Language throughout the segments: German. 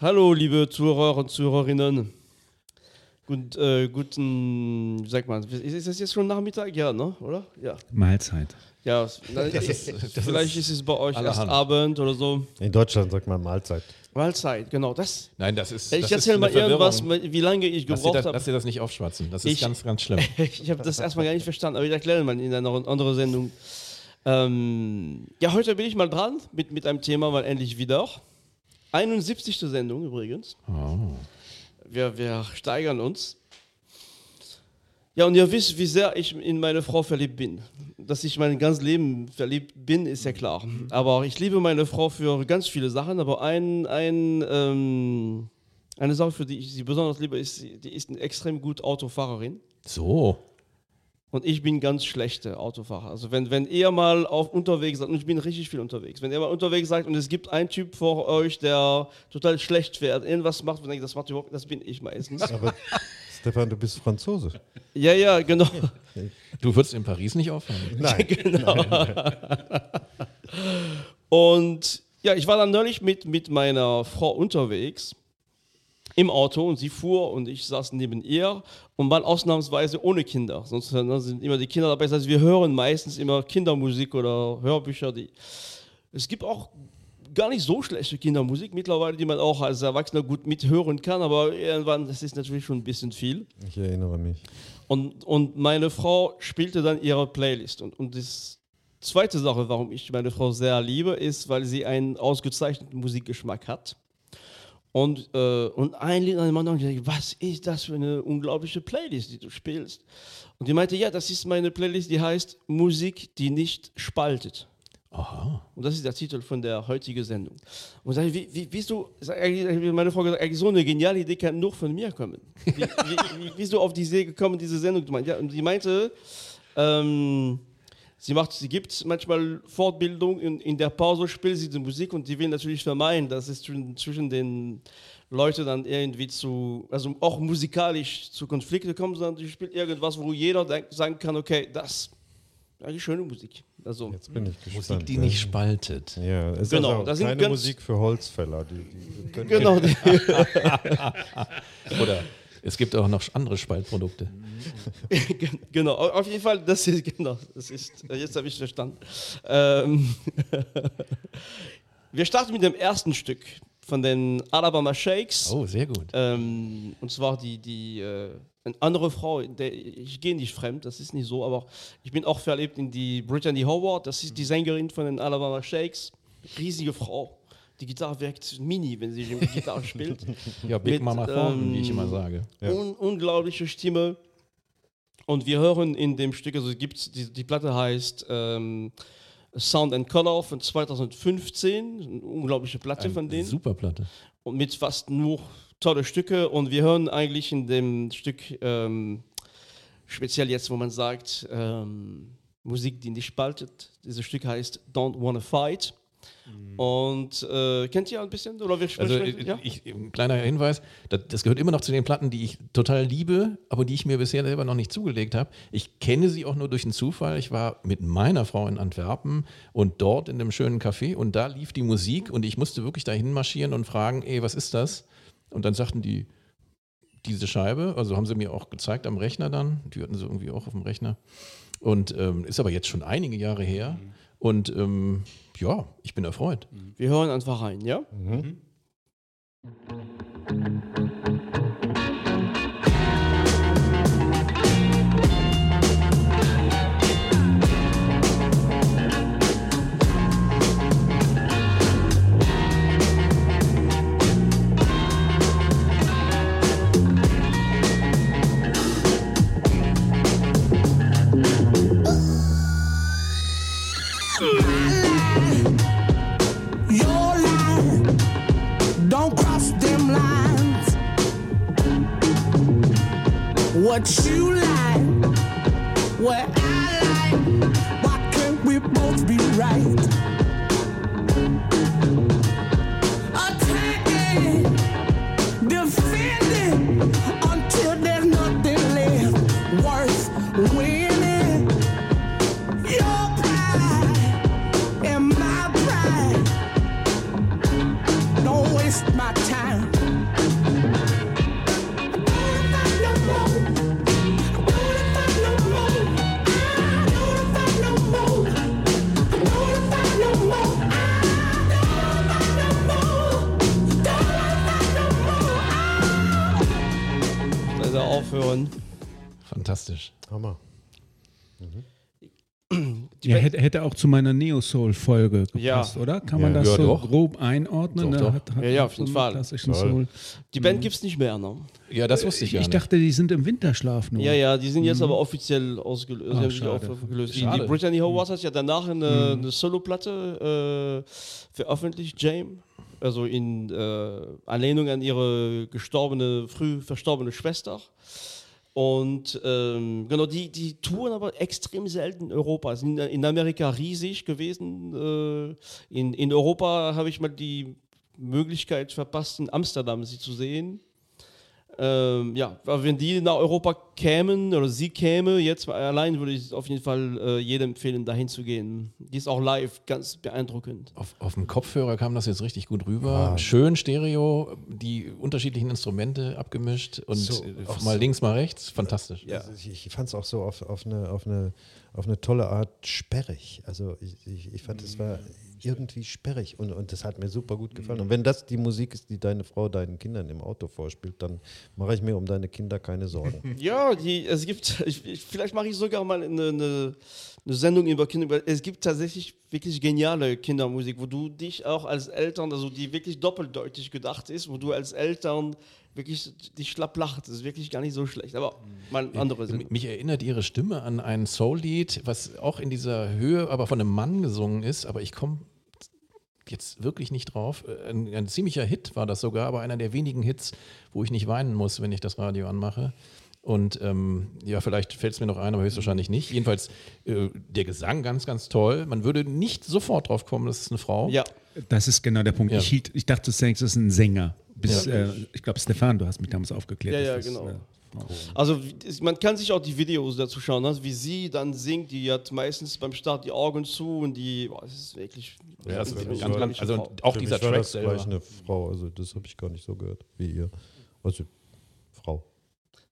Hallo, liebe Zuhörer und Zuhörerinnen. Gut, äh, guten, wie sagt man, ist das jetzt schon Nachmittag? Ja, ne? oder? Ja. Mahlzeit. Ja, na, ist- das vielleicht ist ist es bei euch erst. Abend oder so. In Deutschland sagt man Mahlzeit. Mahlzeit, genau. Das. Nein, das ist. Ich das erzähle mal irgendwas, wie lange ich gebraucht das, habe. lass dir das nicht aufschwatzen. Das ist Ich- ganz, ganz schlimm. Ich habe das erstmal gar nicht verstanden, aber ich erkläre mal in einer anderen Sendung. Ähm, ja, heute bin ich mal dran mit, mit einem Thema, mal endlich wieder. 71. Sendung übrigens. Oh. Wir, wir steigern uns. Ja, und ihr wisst, wie sehr ich in meine Frau verliebt bin. Dass ich mein ganzes Leben verliebt bin, ist ja klar. Aber ich liebe meine Frau für ganz viele Sachen. Aber ein, ein, ähm, eine Sache, für die ich sie besonders liebe, ist, die ist eine extrem gute Autofahrerin. So. Und ich bin ganz schlechter Autofahrer. Also wenn, wenn ihr mal auf unterwegs seid, und ich bin richtig viel unterwegs, wenn ihr mal unterwegs seid und es gibt einen Typ vor euch, der total schlecht fährt, irgendwas macht, und denkt, das macht überhaupt, das bin ich meistens. Aber Stefan, du bist Franzose. ja, ja, genau. Du würdest in Paris nicht aufhören. Nein. Und ja, ich war dann neulich mit, mit meiner Frau unterwegs im Auto und sie fuhr und ich saß neben ihr und mal ausnahmsweise ohne Kinder. Sonst sind immer die Kinder dabei. Das heißt, wir hören meistens immer Kindermusik oder Hörbücher. Die es gibt auch gar nicht so schlechte Kindermusik mittlerweile, die man auch als Erwachsener gut mithören kann, aber irgendwann, das ist natürlich schon ein bisschen viel. Ich erinnere mich. Und, und meine Frau spielte dann ihre Playlist. Und, und das zweite Sache, warum ich meine Frau sehr liebe, ist, weil sie einen ausgezeichneten Musikgeschmack hat. Und, äh, und ein Lied an dem anderen, ich dachte, was ist das für eine unglaubliche Playlist, die du spielst? Und die meinte, ja, das ist meine Playlist, die heißt Musik, die nicht spaltet. Aha. Und das ist der Titel von der heutigen Sendung. Und sag ich, wie, wie, wie du, meine Frau gesagt, so eine geniale Idee kann nur von mir kommen. Wie, wie, wie bist du auf die Idee gekommen, diese Sendung zu machen? Ja, und sie meinte, ähm, sie macht, sie gibt manchmal Fortbildung, in, in der Pause spielt sie die Musik und sie will natürlich vermeiden, dass es zwischen, den Leuten dann irgendwie zu, also auch musikalisch zu Konflikten kommt, sondern sie spielt irgendwas, wo jeder sagen kann, okay, das ist eigentlich schöne Musik. Also, Jetzt bin ich gespannt. Musik, die nicht spaltet. Ja, es ist Genau, also das sind keine Musik für Holzfäller. Die, die genau. Die, Oder es gibt auch noch andere Spaltprodukte. genau, au- auf jeden Fall, das ist, genau, das ist, jetzt habe ich verstanden. Ähm, wir starten mit dem ersten Stück von den Alabama Shakes. Oh, sehr gut. Ähm, und zwar die, die äh, eine andere Frau, der, ich gehe nicht fremd, das ist nicht so, aber ich bin auch verliebt in die Brittany Howard, das ist die Sängerin von den Alabama Shakes. Riesige Frau. Die Gitarre wirkt mini, wenn sie die Gitarre spielt. Ja, Big mit, Mama Thornton, wie ich ähm, immer sage. Ja. Un unglaubliche Stimme. Und wir hören in dem Stück, also gibt, die, die Platte heißt ähm, Sound and Color von 2015, eine unglaubliche Platte von denen Super Platte. und mit fast nur tolle Stücke und wir hören eigentlich in dem Stück ähm, speziell jetzt, wo man sagt ähm, Musik, die nicht spaltet. Dieses Stück heißt Don't Wanna Fight. Und äh, kennt ihr ein bisschen? Oder wir Also sprechen- äh, ja? ich, ein kleiner Hinweis, das, das gehört immer noch zu den Platten, die ich total liebe, aber die ich mir bisher selber noch nicht zugelegt habe. Ich kenne sie auch nur durch einen Zufall. Ich war mit meiner Frau in Antwerpen und dort in einem schönen Café und da lief die Musik und ich musste wirklich dahin marschieren und fragen, ey, was ist das? Und dann sagten die, diese Scheibe, also haben sie mir auch gezeigt am Rechner dann, die hatten sie irgendwie auch auf dem Rechner. Und ähm, ist aber jetzt schon einige Jahre her. Und ähm, ja, ich bin erfreut. Wir hören einfach rein, ja? Your What you like, what I like, why can't we both be right? Ja, hätte, hätte auch zu meiner Neo-Soul-Folge Ja. gepasst, oder? Kann man Ja. das Ja, so doch. grob einordnen? Doch, doch. Hat, hat Ja, ja, auf so jeden einen Fall. Soul. Die Band gibt es nicht mehr, ne? Ja, das wusste ich Ich, gar ich nicht. dachte, die sind im Winterschlaf nur. Ja, ja, die sind jetzt aber offiziell ausgelöst. Ach, auf- aufgelöst. Die, die. Brittany Howard hat ja danach eine, eine Soloplatte äh, veröffentlicht, James. Also in äh, Anlehnung an ihre gestorbene, früh verstorbene Schwester. Und ähm, genau, die, die touren aber extrem selten in Europa. Sind in, Amerika riesig gewesen. Äh, in, in Europa habe ich mal die Möglichkeit verpasst, in Amsterdam sie zu sehen. Ähm, ja, aber wenn die nach Europa kämen oder sie käme, jetzt allein würde ich auf jeden Fall äh, jedem empfehlen, dahin zu gehen. Die ist auch live ganz beeindruckend. Auf, auf dem Kopfhörer kam das jetzt richtig gut rüber. Ah. Schön Stereo, die unterschiedlichen Instrumente abgemischt und So, auch mal so. links, mal rechts. Fantastisch. Ja. Also ich, ich fand es auch so auf, auf, eine, auf, eine, auf eine tolle Art sperrig. Also ich, ich, ich fand, es war irgendwie sperrig und, und das hat mir super gut gefallen. Und wenn das die Musik ist, die deine Frau deinen Kindern im Auto vorspielt, dann mache ich mir um deine Kinder keine Sorgen. Ja, die, es gibt, ich, ich, vielleicht mache ich sogar mal eine, eine, eine Sendung über Kinder, weil es gibt tatsächlich wirklich geniale Kindermusik, wo du dich auch als Eltern, also die wirklich doppeldeutig gedacht ist, wo du als Eltern wirklich dich schlapp lacht. Das ist wirklich gar nicht so schlecht, aber mal eine andere Sendung. Mich erinnert ihre Stimme an ein Soul-Lied, was auch in dieser Höhe, aber von einem Mann gesungen ist, aber ich komme jetzt wirklich nicht drauf. Äh, Ein, ein ziemlicher Hit war das sogar, aber einer der wenigen Hits, wo ich nicht weinen muss, wenn ich das Radio anmache. Und ähm, ja, vielleicht fällt es mir noch ein, aber höchstwahrscheinlich nicht. Jedenfalls äh, der Gesang ganz, ganz toll. Man würde nicht sofort drauf kommen, das ist eine Frau. Ja, Das ist genau der Punkt. Ja. Ich, hielt, ich dachte, du denkst, das ist ein Sänger. Bis, Ja. äh, ich glaube, Stefan, du hast mich damals aufgeklärt. Ja, ja, das, genau. äh, Also man kann sich auch die Videos dazu schauen, ne? wie sie dann singt. Die hat meistens beim Start die Augen zu und die, boah, das ist wirklich. Ja, das ist ganz, ganz, also Frau. auch Für dieser mich war Track das selber. gleich eine Frau, also das habe ich gar nicht so gehört wie ihr. Also Frau.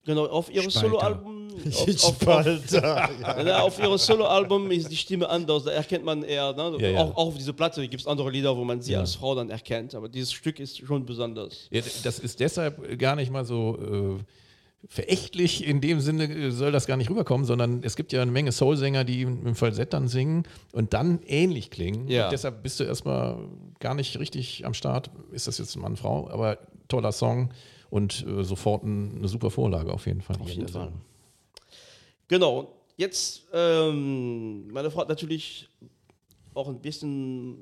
Genau, auf ihre Spalter. Soloalbum. Auf, auf, auf, Ja, auf ihre Soloalbum ist die Stimme anders, da erkennt man eher, ne? Ja, ja. Auch, auch auf diese Platte gibt es andere Lieder, wo man sie Ja. als Frau dann erkennt, aber dieses Stück ist schon besonders. Ja, das ist deshalb gar nicht mal so äh, verächtlich in dem Sinne äh, soll das gar nicht rüberkommen, sondern es gibt ja eine Menge Soul-Sänger, die im Falsett dann singen und dann ähnlich klingen. Ja. Und deshalb bist du erstmal gar nicht richtig am Start. Ist das jetzt Mann, Frau? Aber toller Song und äh, sofort ein, eine super Vorlage auf jeden Fall. Auf jeden Fall. Genau, jetzt, ähm, meine Frau hat natürlich auch ein bisschen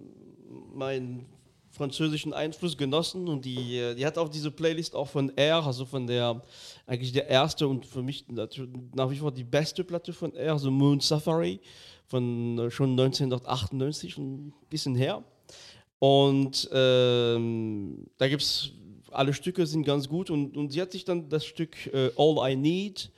meinen französischen Einfluss genossen und die, äh, die hat auf diese Playlist auch von R, also von der, eigentlich der erste und für mich nach wie vor die beste Platte von R, also Moon Safari, von äh, schon 1998, ein bisschen her. Und ähm, da gibt es, alle Stücke sind ganz gut und, und sie hat sich dann das Stück äh, All I Need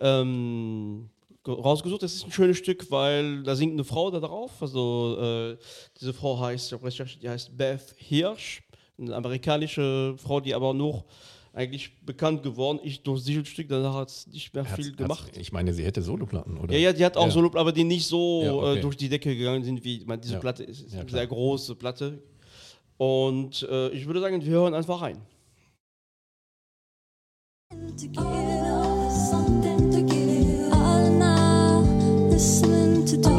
ähm, rausgesucht. Das ist ein schönes Stück, weil da singt eine Frau da drauf. Also äh, diese Frau heißt, ich habe recherchiert, die heißt Beth Hirsch, eine amerikanische Frau, die aber noch eigentlich bekannt geworden ist durch dieses Stück. Danach hat es nicht mehr viel Hat's- gemacht. hat's- Ich meine, sie hätte Soloplatten, oder? Ja, ja, die hat auch Ja. Solo, aber die nicht so Ja, okay. äh, durch die Decke gegangen sind wie, meine, diese Ja. Platte ist, ist Ja, eine sehr große Platte. Und äh, ich würde sagen, wir hören einfach rein. to listening to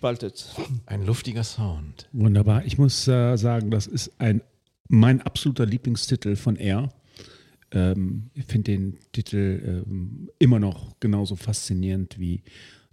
spaltet. Ein luftiger Sound. Wunderbar. Ich muss äh, sagen, das ist ein mein absoluter Lieblingstitel von R. Ähm, ich finde den Titel ähm, immer noch genauso faszinierend wie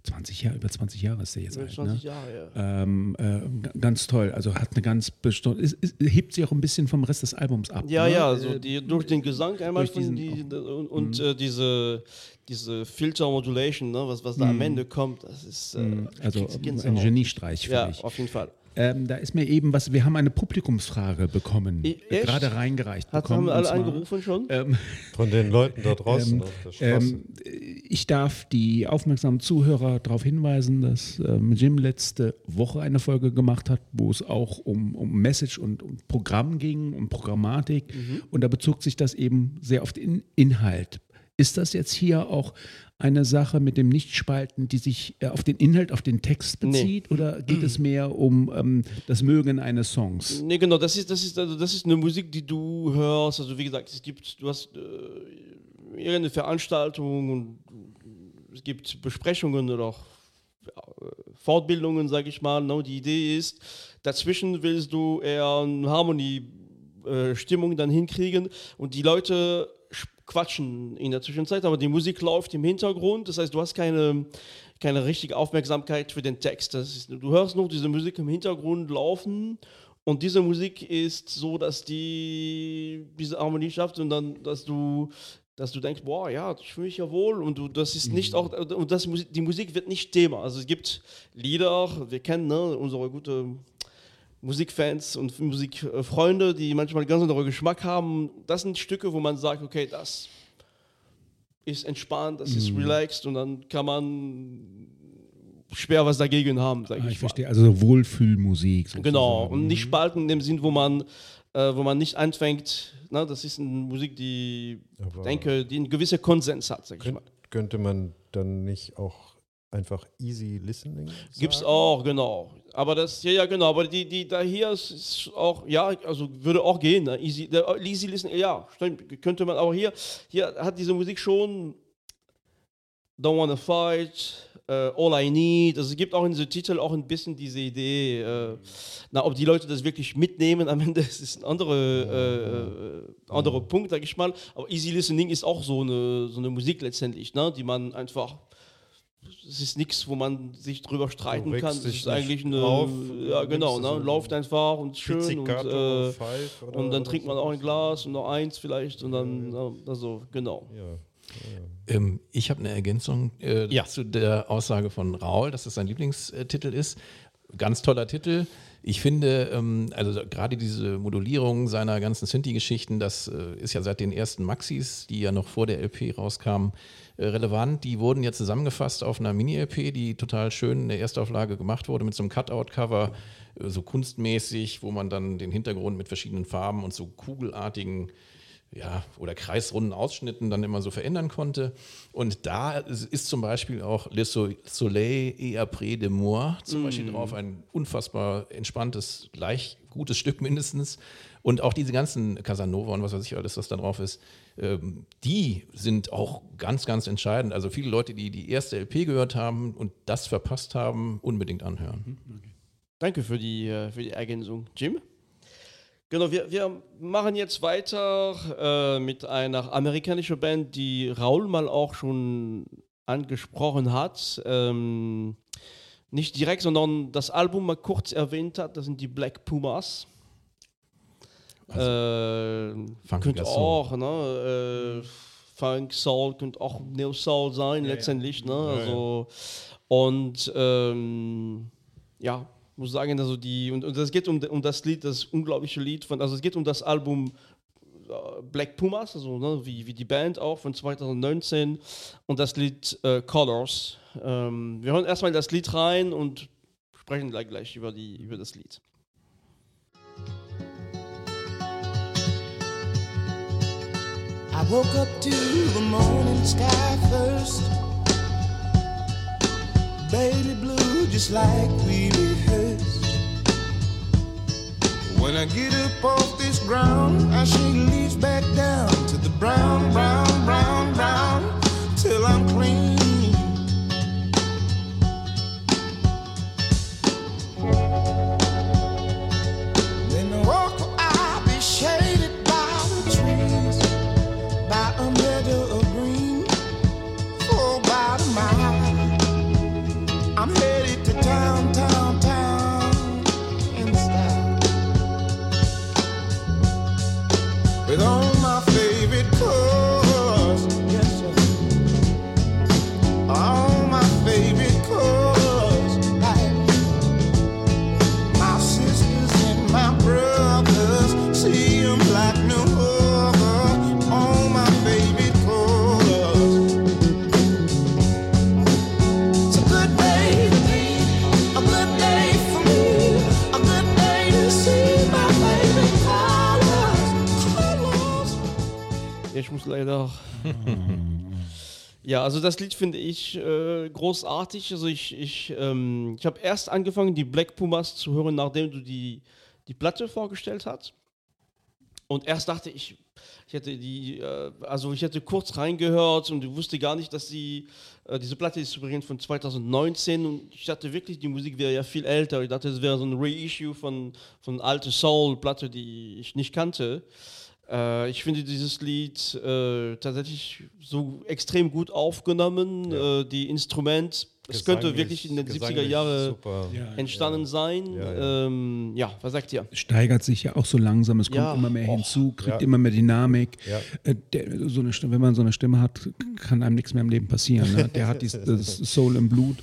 20 Jahre, über 20 Jahre ist der jetzt alt. 20 Ne? Jahre, ja. Ähm, äh, ganz toll. Also hat eine ganz bestimmte, es, es hebt sich auch ein bisschen vom Rest des Albums ab. Ja, ne? ja, also Äh, die, durch den Gesang einmal diesen- die, und, und äh, diese, diese Filter-Modulation, ne, was, was da am Ende kommt, das ist äh, also kriegst ein Gänsehaut. Geniestreich für Ja, mich. auf jeden Fall. Ähm, da ist mir eben was, wir haben eine Publikumsfrage bekommen, E- echt? gerade reingereicht Hat, bekommen. haben wir alle zwar, angerufen schon? Ähm, Von den Leuten da draußen Ähm, auf der Straße. ähm, ich darf die aufmerksamen Zuhörer darauf hinweisen, dass ähm, Jim letzte Woche eine Folge gemacht hat, wo es auch um, um Message und um Programm ging, um Programmatik. Mhm. Und da bezog sich das eben sehr auf den Inhalt. Ist das jetzt hier auch eine Sache mit dem Nichtspalten, die sich äh, auf den Inhalt, auf den Text Nee. bezieht? Oder geht es mehr um ähm, das Mögen eines Songs? Nee, genau, das ist, das ist, also das ist eine Musik, die du hörst. Also wie gesagt, es gibt, du hast äh, irgendeine Veranstaltung und es gibt Besprechungen oder auch äh, Fortbildungen, sage ich mal. No, die Idee ist, dazwischen willst du eher eine Harmonie-Stimmung dann hinkriegen und die Leute quatschen in der Zwischenzeit, aber die Musik läuft im Hintergrund. Das heißt, du hast keine, keine richtige Aufmerksamkeit für den Text. Das ist, du hörst nur diese Musik im Hintergrund laufen und diese Musik ist so, dass die diese Harmonie schafft und dann, dass du dass du denkst, boah, ja, ich fühle mich ja wohl und du, das ist nicht auch, und das, die Musik wird nicht Thema. Also es gibt Lieder, wir kennen ne, unsere gute Musikfans und Musikfreunde, die manchmal ganz anderen Geschmack haben. Das sind Stücke, wo man sagt, okay, das ist entspannt, das ist relaxed und dann kann man schwer was dagegen haben, sag ich, Ah, mal. ich verstehe, also so Wohlfühlmusik. Genau, sozusagen. und nicht spalten in dem Sinn, wo man, äh, wo man nicht anfängt, na, das ist eine Musik, die, Aber- denke, die einen gewissen Konsens hat, sag ich mal. könnte man dann nicht auch einfach easy listening Gibt's sagen? auch, genau. Aber das, ja, ja, genau, aber die, die da hier ist, ist auch, ja, also würde auch gehen, ne? Easy, easy listen, ja, stimmt, könnte man, aber hier, hier hat diese Musik schon Don't Wanna Fight, äh, All I Need, also es gibt auch in diesem Titel auch ein bisschen diese Idee, äh, na, ob die Leute das wirklich mitnehmen, am Ende ist es ein andere, äh, äh, anderer Punkt, sag ich mal, aber Easy Listening ist auch so eine, so eine Musik letztendlich, ne, die man einfach es ist nichts, wo man sich drüber streiten kann. Es ist eigentlich eine. auf, ja, genau, ne? so Läuft einfach und schön. Und, äh, und dann trinkt man so. auch ein Glas und noch eins vielleicht und dann, ja, also, genau. Ja. Ähm, ich habe eine Ergänzung äh, Ja. zu der Aussage von Raul, dass es sein Lieblingstitel ist. Ganz toller Titel. Ich finde, ähm, also gerade diese Modulierung seiner ganzen Synthi-Geschichten, das äh, ist ja seit den ersten Maxis, die ja noch vor der LP rauskamen, äh, relevant. Die wurden ja zusammengefasst auf einer Mini-LP, die total schön in der Erstauflage gemacht wurde, mit so einem Cutout-Cover, äh, so kunstmäßig, wo man dann den Hintergrund mit verschiedenen Farben und so kugelartigen ja, oder kreisrunden Ausschnitten dann immer so verändern konnte. Und da ist zum Beispiel auch Le So- Soleil et après de moi zum Beispiel drauf, ein unfassbar entspanntes, gleich gutes Stück mindestens. Und auch diese ganzen Casanova und was weiß ich alles, was da drauf ist, ähm, die sind auch ganz, ganz entscheidend. Also viele Leute, die die erste LP gehört haben und das verpasst haben, unbedingt anhören. Danke für die, äh, für die Ergänzung, Jim. Genau, wir, wir machen jetzt weiter äh, mit einer amerikanischen Band, die Raul mal auch schon angesprochen hat. Ähm, nicht direkt, sondern das Album mal kurz erwähnt hat. Das sind die Black Pumas. äh, funkiger könnte Soul. auch, ne? Äh, Funk, Soul, könnte auch Neo Soul sein, letztendlich, ne? Also, und ähm, ja, muss sagen, also die, und, und es geht um, um das Lied, das unglaubliche Lied von, also es geht um das Album äh, Black Pumas, also ne, wie, wie die Band auch von 2019 und das Lied äh, Colors. Ähm, wir hören erstmal das Lied rein und sprechen gleich, gleich über, die, über das Lied. I woke up to the morning sky first. Baby blue, just like we rehearsed. When I get up off this ground, I shake leaves back down to the brown, brown, brown, brown, till I'm clean. Ja, also das Lied finde ich äh, großartig. Also ich, ich, ähm, ich habe erst angefangen, die Black Pumas zu hören, nachdem du die, die Platte vorgestellt hast. Und erst dachte ich, ich hätte die, äh, also ich hätte kurz reingehört und wusste gar nicht, dass die, äh, diese Platte ist übrigens von 2019 und ich dachte wirklich, die Musik wäre ja viel älter. Ich dachte, es wäre so ein Reissue von, von alte Soul-Platte, die ich nicht kannte. Äh, ich finde dieses Lied äh, tatsächlich so extrem gut aufgenommen. Äh, die Instrument, es könnte wirklich in den 70er gesanglich Jahren entstanden sein. Ja, Ja, ja. ähm, ja, was sagt ihr? steigert sich ja auch so langsam, es kommt Ja. immer mehr Och, hinzu, kriegt ja. immer mehr Dynamik. Ja. Äh, Der, so eine Stimme, wenn man so eine Stimme hat, kann einem nichts mehr im Leben passieren. Ne? Der hat dies, das Soul im Blut.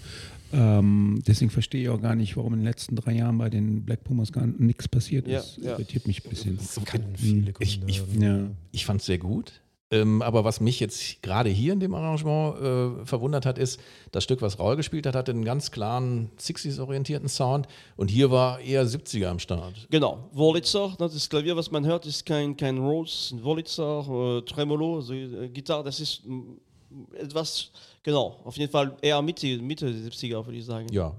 Ähm, deswegen verstehe ich auch gar nicht, warum in den letzten drei Jahren bei den Black Pumas gar nichts passiert ist. ja. Irritiert mich ein bisschen. Kann viele Ich- Gründe ich- haben. Ja. Ich fand es sehr gut. Ähm, aber was mich jetzt gerade hier in dem Arrangement äh, verwundert hat, ist, das Stück, was Raul gespielt hat, hatte einen ganz klaren 60s-orientierten Sound und hier war eher 70er am Start. Genau, Wurlitzer, das ist Klavier, was man hört, ist kein, kein Rhodes, ein Wurlitzer, äh, Tremolo, also, äh, Gitarre, das ist etwas, genau, auf jeden Fall eher Mitte, Mitte der 70er, würde ich sagen. Ja,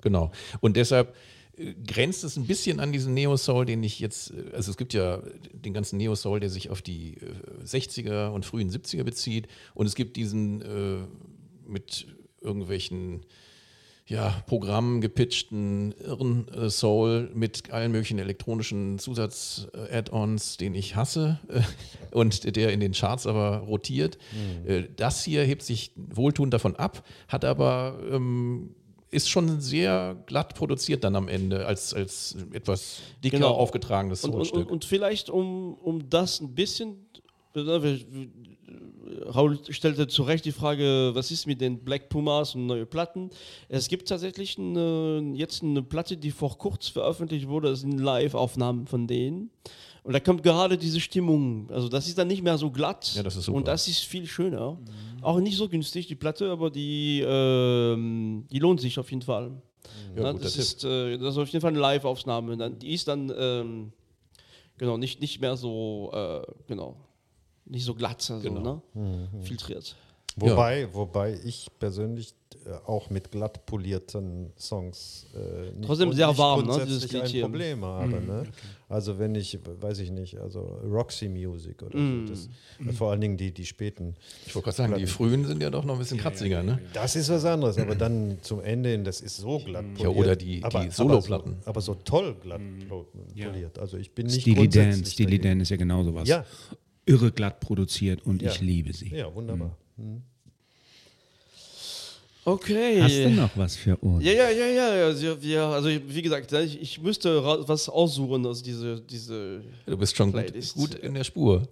genau. Und deshalb äh, grenzt es ein bisschen an diesen Neo-Soul, den ich jetzt, äh, also es gibt ja den ganzen Neo-Soul, der sich auf die äh, 60er und frühen 70er bezieht und es gibt diesen äh, mit irgendwelchen ja, Programmen gepitchten irren äh, Soul mit allen möglichen elektronischen Zusatz-Add-ons, den ich hasse äh, und der in den Charts aber rotiert. Äh, das hier hebt sich wohltuend davon ab, hat aber ähm, ist schon sehr glatt produziert dann am Ende als, als etwas dicker Genau. aufgetragenes Und, und, und, Soulstück. und vielleicht, um, um das ein bisschen, Raul stellte zu Recht die Frage, was ist mit den Black Pumas und neue Platten? Es gibt tatsächlich eine, jetzt eine Platte, die vor kurzem veröffentlicht wurde, das sind Live-Aufnahmen von denen. Und da kommt gerade diese Stimmung. Also das ist dann nicht mehr so glatt. Ja, das. Und das ist viel schöner. Auch nicht so günstig, die Platte, aber die, ähm, die lohnt sich auf jeden Fall. Ja, Na, guter das, ist, äh, das ist auf jeden Fall eine Live-Aufnahme. Die ist dann ähm, genau nicht, nicht mehr so äh, genau nicht so glatt, also, Genau. ne? filtriert. Wobei, wobei ich persönlich äh, auch mit glatt polierten Songs äh, nicht, Trotzdem sehr nicht warm, ne, grundsätzlich dieses Lied ein hier. Problem habe. Ne? Also wenn ich, weiß ich nicht, also Roxy Music oder Mm. so, das, äh, vor allen Dingen die, die späten. Ich wollte gerade sagen, die frühen sind ja doch noch ein bisschen kratziger, ne? Das ist was anderes, aber dann zum Ende hin, das ist so glatt Ja, poliert. oder die- die aber, Soloplatten. Aber so, aber so toll glatt pol- poliert. Also ich bin nicht Steely Dan, Steely. Dan ist ja genauso was. Ja, Irre glatt produziert und Ja. ich liebe sie. ja, wunderbar. Okay. Hast du noch was für uns? Ja, ja, ja, ja. ja. Also, wir, also wie gesagt, ich, ich müsste was aussuchen aus diese, diese. Du bist schon gut, gut in der Spur.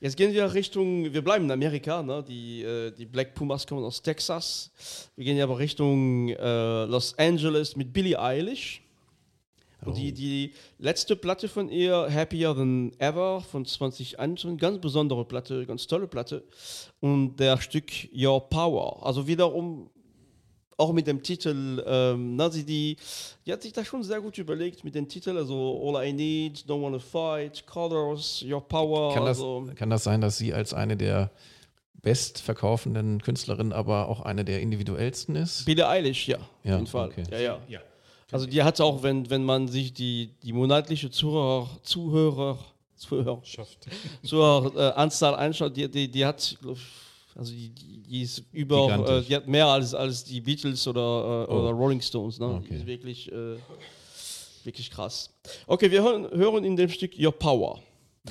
Jetzt gehen wir Richtung, wir bleiben in Amerika, ne? die, äh, die Black Pumas kommen aus Texas. Wir gehen aber Richtung äh, Los Angeles mit Billie Eilish. Und die, die letzte Platte von ihr, Happier Than Ever, von 2021, ganz besondere Platte, ganz tolle Platte. Und der Stück Your Power. Also wiederum auch mit dem Titel, ähm, na, sie, die, die hat sich da schon sehr gut überlegt mit dem Titel, also All I Need, Don't Wanna Fight, Colors, Your Power. Kann das, also, kann das sein, dass sie als eine der bestverkaufenden Künstlerinnen aber auch eine der individuellsten ist? Billie Eilish, ja, Ja, auf jeden Fall. okay. Ja, ja. Also die hat auch, wenn, wenn man sich die, die monatliche Zuhörer, Zuhörer, Zuhörer, Zuhörer äh, Anzahl anschaut, die, die, die hat, also die, die die ist über, äh, die hat mehr als, als die Beatles oder, äh, Oh. oder Rolling Stones. Ne? Die Okay. ist wirklich, äh, wirklich krass. Okay, wir hören, hören in dem Stück Your Power.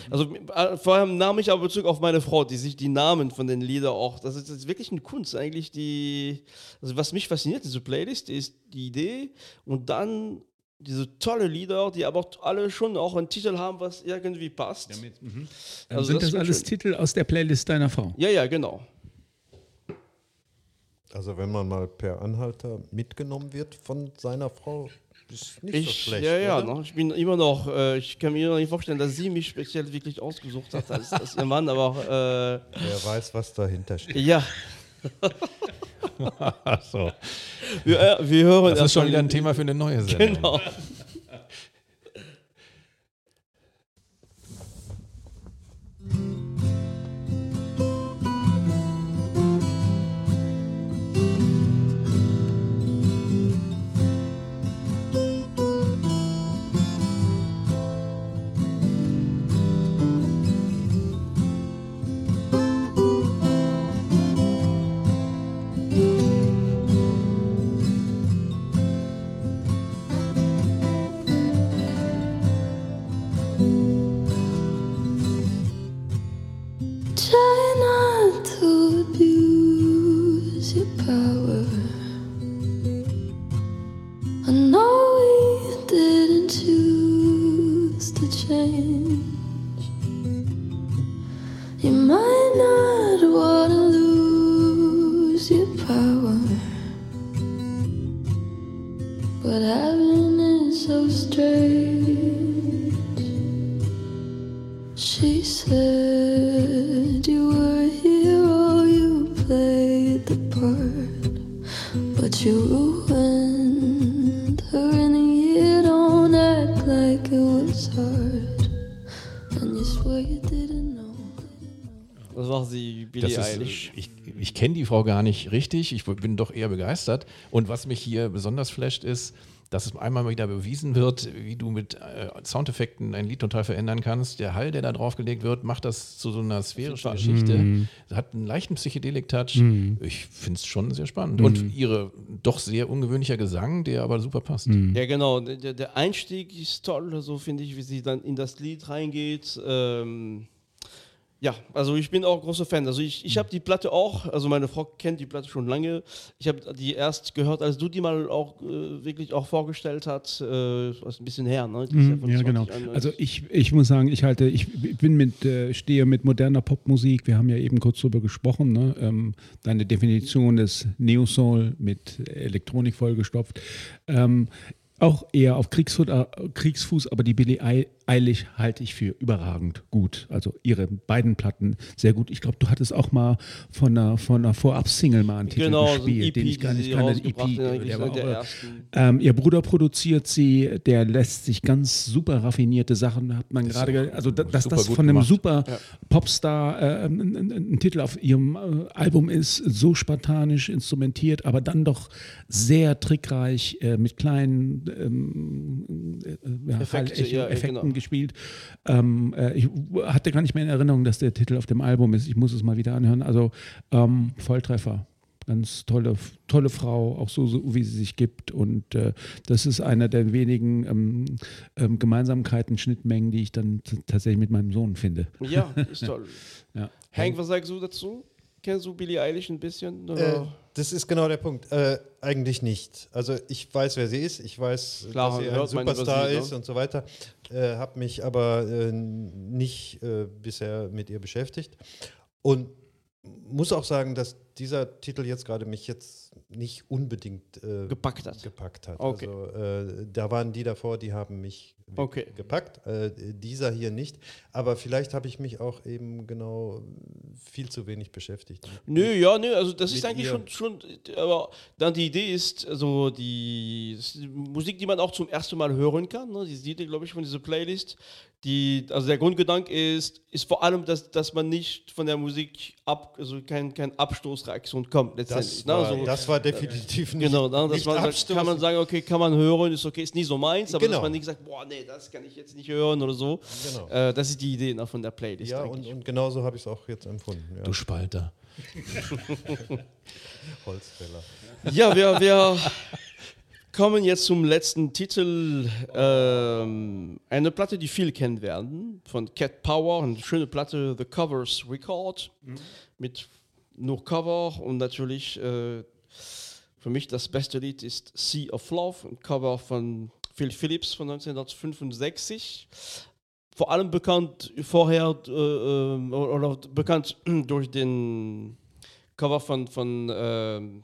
Also äh, vorher nahm ich aber Bezug auf meine Frau, die sich die Namen von den Liedern auch, das ist, das ist wirklich eine Kunst eigentlich, die, also was mich fasziniert, diese Playlist, ist die Idee und dann diese tolle Lieder, die aber alle schon auch einen Titel haben, was irgendwie passt. Dann Also sind das das alles schön. Titel aus der Playlist deiner Frau. Ja, ja, genau. Also wenn man mal per Anhalter mitgenommen wird von seiner Frau, ist nicht so Ich, schlecht. ja, ja, oder? ne? ich bin immer noch, äh, ich kann mir noch nicht vorstellen, dass sie mich speziell wirklich ausgesucht hat als, als ihr Mann, aber Wer weiß, was dahinter äh, steht. ja, so. wir, äh, wir hören Das ist schon wieder ein Thema für eine neue Sendung. Genau. But you ruined her in a year. Don't act like it was hard, and you swear you didn't know. Das war sie, Billie Das ist, Eilish. ich ich kenne die Frau gar nicht richtig. Ich bin doch eher begeistert. Und was mich hier besonders flasht, ist, dass es einmal wieder bewiesen wird, wie du mit äh, Soundeffekten ein Lied total verändern kannst. Der Hall, der da draufgelegt wird, macht das zu so einer sphärischen Geschichte. Hat einen leichten Psychedelik-Touch. Ich finde es schon sehr spannend. Und ihre doch sehr ungewöhnlicher Gesang, der aber super passt. Ja, genau. Der, der Einstieg ist toll, so finde ich, wie sie dann in das Lied reingeht. Ähm, ja, also ich bin auch großer Fan. Also ich, ich habe die Platte auch, also meine Frau kennt die Platte schon lange. Ich habe die erst gehört, als du die mal auch äh, wirklich auch vorgestellt hast. Äh, ist ein bisschen her, ne? Von Ja, genau. 2091. Also ich, ich muss sagen, ich halte, ich bin mit, äh, stehe mit moderner Popmusik, wir haben ja eben kurz drüber gesprochen, ne? ähm, deine Definition des Neo-Soul mit Elektronik vollgestopft. Ähm, auch eher auf Kriegsfuß, äh, Kriegsfuß aber die Billie Eil- Eilish halte ich für überragend gut. Also ihre beiden Platten sehr gut. Ich glaube, du hattest auch mal von einer, von einer Vorab-Single mal einen Titel genau, so ein gespielt, EP, den ich gar nicht kannte. eigentlich der so war auch, äh, ähm, ihr Bruder produziert sie, der lässt sich ganz super raffinierte Sachen, hat man gerade, ge- also da- dass das von einem gemacht. super Popstar äh, ein, ein, ein Titel auf ihrem äh, Album ist, so spartanisch instrumentiert, aber dann doch sehr trickreich äh, mit kleinen ähm, äh, ja, Effekte, Hallecho- ja, Effekten genau. Gespielt. Ähm, äh, ich hatte gar nicht mehr in Erinnerung, dass der Titel auf dem Album ist. Ich muss es mal wieder anhören. Also ähm, Volltreffer. Ganz tolle, tolle Frau, auch so, so wie sie sich gibt. Und äh, das ist einer der wenigen ähm, ähm, Gemeinsamkeiten, Schnittmengen, die ich dann tatsächlich mit meinem Sohn finde. Ja, ist toll. Ja. Hank, was sagst du dazu? Kennst du Billie Eilish ein bisschen? Äh, das ist genau der Punkt. Äh, eigentlich nicht. Also ich weiß, wer sie ist. Ich weiß, Klar, dass sie ein Superstar sie, ne? ist und so weiter. Äh, habe mich aber äh, nicht äh, bisher mit ihr beschäftigt. Und muss auch sagen, dass dieser Titel jetzt gerade mich jetzt nicht unbedingt äh, Gepackt hat. gepackt hat. Okay. Also da waren die davor, die haben mich Okay. gepackt. Äh, dieser hier nicht. Aber vielleicht habe ich mich auch eben genau viel zu wenig beschäftigt. Nö, ja, nö, also das ist Mit eigentlich ihr. schon, schon, aber dann die Idee ist, also die, die Musik, die man auch zum ersten Mal hören kann, ne? die ihr, glaube ich, von dieser Playlist. Die, also der Grundgedanke ist, ist vor allem, dass, dass man nicht von der Musik ab, also kein, kein Abstoßreaktion kommt letztendlich. Das ne? war, also, das war definitiv nicht, Genau, ne, dass man kann man sagen, okay, kann man hören, ist okay, ist nicht so meins, aber Genau. dass man nicht sagt, boah, nee, das kann ich jetzt nicht hören oder so. Genau. Äh, das ist die Idee ne, von der Playlist. Ja, und, und genauso habe ich es auch jetzt empfunden. Ja. Du Spalter. Holzfäller. Ja, wir, wir kommen jetzt zum letzten Titel. Ähm, eine Platte, die viele kennen werden, von Cat Power. Eine schöne Platte, The Covers Record. Mit nur Cover und natürlich äh, für mich das beste Lied ist Sea of Love, ein Cover von Phil Phillips von 1965. Vor allem bekannt vorher äh, äh, oder bekannt durch den Cover von, von ähm,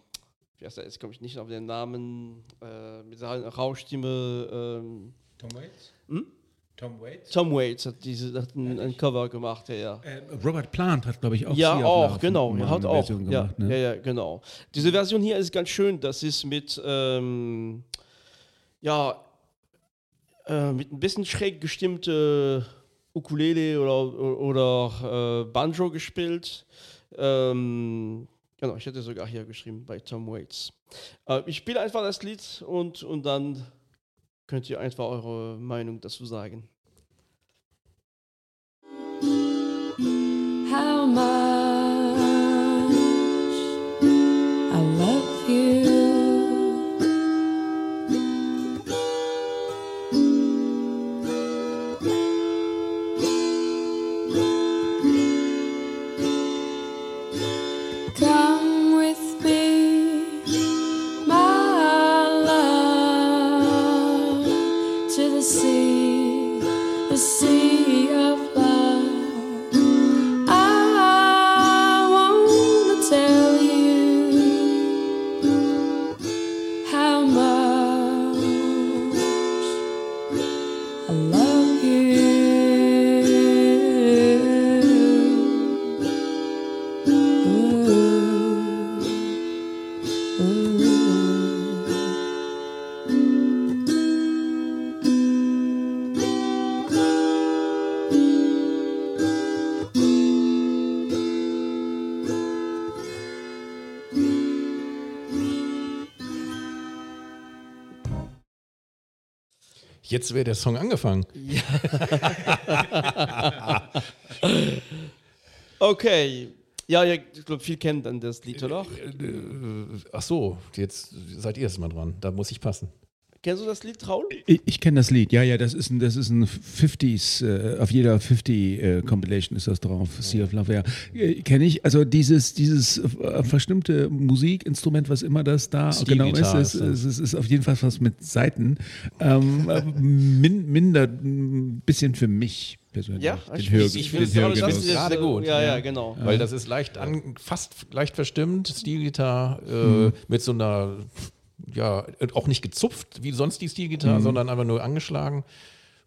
wie heißt er, jetzt komme ich nicht auf den Namen, äh, mit seiner Rauschstimme. Ähm, Tom Waits? Hm? Tom Waits? Tom Waits hat, diese, hat ein, ein Cover gemacht, ja. ja. Äh, Robert Plant hat, glaube ich, auch Ja, auch, genau. Er hat auch. Version Ja, gemacht, ne? ja, ja, genau. Diese Version hier ist ganz schön. Das ist mit, ähm, ja, äh, mit ein bisschen schräg gestimmte Ukulele oder, oder äh, Banjo gespielt. Ähm, genau, ich hätte sogar hier geschrieben bei Tom Waits. Äh, ich spiele einfach das Lied und, und dann könnt ihr einfach eure Meinung dazu sagen. Jetzt wäre der Song angefangen. Okay. Ja, ja ich glaube, viel kennt dann das Lied, oder? Ach so, jetzt seid ihr jetzt mal dran. Da muss ich passen. Kennst du das Lied, Raul? Ich, ich kenne das Lied, ja, ja, das ist ein, das ist ein 50s, äh, auf jeder 50 äh, Compilation ist das drauf, Sea of Love, ja. Äh, kenne ich, also dieses, dieses äh, verstimmte Musikinstrument, was immer das da genau ist, Steel-Gitarre ist, ist das. ist, ist, auf jeden Fall was mit Saiten. Ähm, äh, min, minder, ein bisschen für mich persönlich. Ja, den ich, Hör- ich, finde es das, Gerade äh, gut, Ja, ja, ja. genau. Weil das ist leicht an, fast leicht verstimmt, Stilgitarre äh, Mhm. mit so einer, ja, auch nicht gezupft wie sonst die Mhm. Stilgitarre, sondern einfach nur angeschlagen.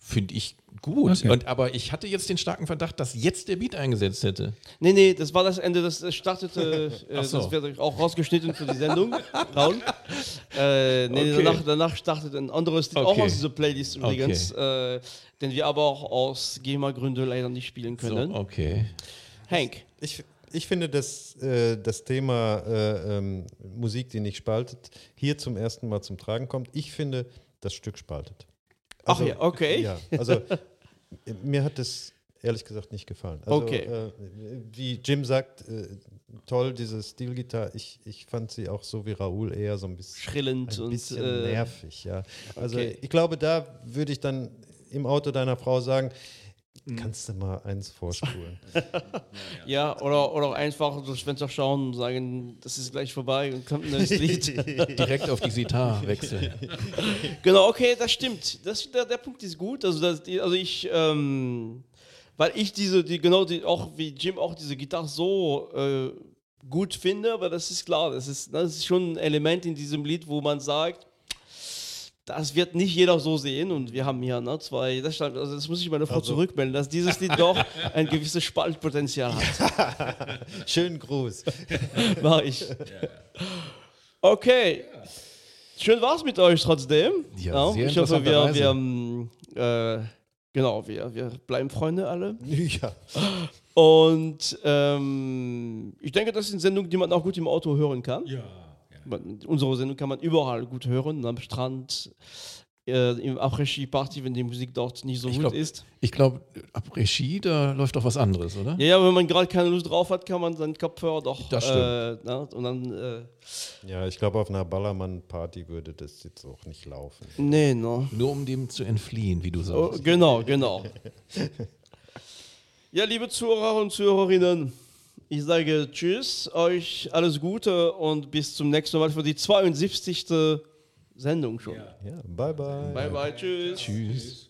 Finde ich gut. Okay. Und, aber ich hatte jetzt den starken Verdacht, dass jetzt der Beat eingesetzt hätte. Nee, nee, das war das Ende, das das startete, äh, so. das wird auch rausgeschnitten für die Sendung, Raul. Äh, nee, Okay. danach, danach startet ein anderes Lied, auch Okay. aus dieser Playlist übrigens, äh, den wir aber auch aus GEMA-Gründen leider nicht spielen So, können. okay. Hank, Ich, ich finde, dass äh, das Thema äh, ähm, Musik, die nicht spaltet, hier zum ersten Mal zum Tragen kommt. Ich finde, das Stück spaltet. Ach ja, okay. Ja, also äh, mir hat es ehrlich gesagt nicht gefallen. Also, Okay. äh, wie Jim sagt, äh, toll, diese Stilgitarre. Ich, ich fand sie auch so wie Raoul eher so ein bisschen, schrillend ein und bisschen äh, nervig. Ja. Also okay. ich glaube, da würde ich dann im Auto deiner Frau sagen. Kannst du mal eins vorspulen. ja, oder, oder einfach durchs Fenster schauen und sagen, das ist gleich vorbei und kommt ein neues Lied. Direkt auf die Sitar wechseln. Genau, okay, das stimmt. Das, der, der Punkt ist gut. Also, das, also ich, ähm, weil ich diese, die, genau, die, auch wie Jim auch diese Gitarre so äh, gut finde, aber das ist klar, das ist, das ist schon ein Element in diesem Lied, wo man sagt, das wird nicht jeder so sehen und wir haben hier ne, zwei, das, stand- also das muss ich meiner Frau zurückmelden, dass dieses Lied doch ein gewisses Spaltpotenzial hat. Schönen Gruß. Mach ich. Okay. Schön war's mit euch trotzdem. Ja, sehr ich hoffe, wir, wir ähm, äh, genau, wir, wir bleiben Freunde alle. Ja. Und ähm, ich denke, das sind Sendungen, die man auch gut im Auto hören kann. Ja. Man, unsere Sendung kann man überall gut hören, am Strand, äh, im Après-Ski-Party, wenn die Musik dort nicht so Ich gut glaub- ist. Ich glaube, ab Regie, da läuft doch was anderes, oder? Ja, ja, wenn man gerade keine Lust drauf hat, kann man seinen Kopfhörer doch. Das Äh, na, und dann. Äh, Ja, ich glaube, auf einer Ballermann-Party würde das jetzt auch nicht laufen. nee, no. Nur um dem zu entfliehen, wie du Oh, sagst. genau, genau. ja, liebe Zuhörer und Zuhörerinnen, ich sage Tschüss, euch alles Gute und bis zum nächsten Mal für die 72. Sendung schon. Ja, bye bye. Bye, bye, tschüss. Tschüss.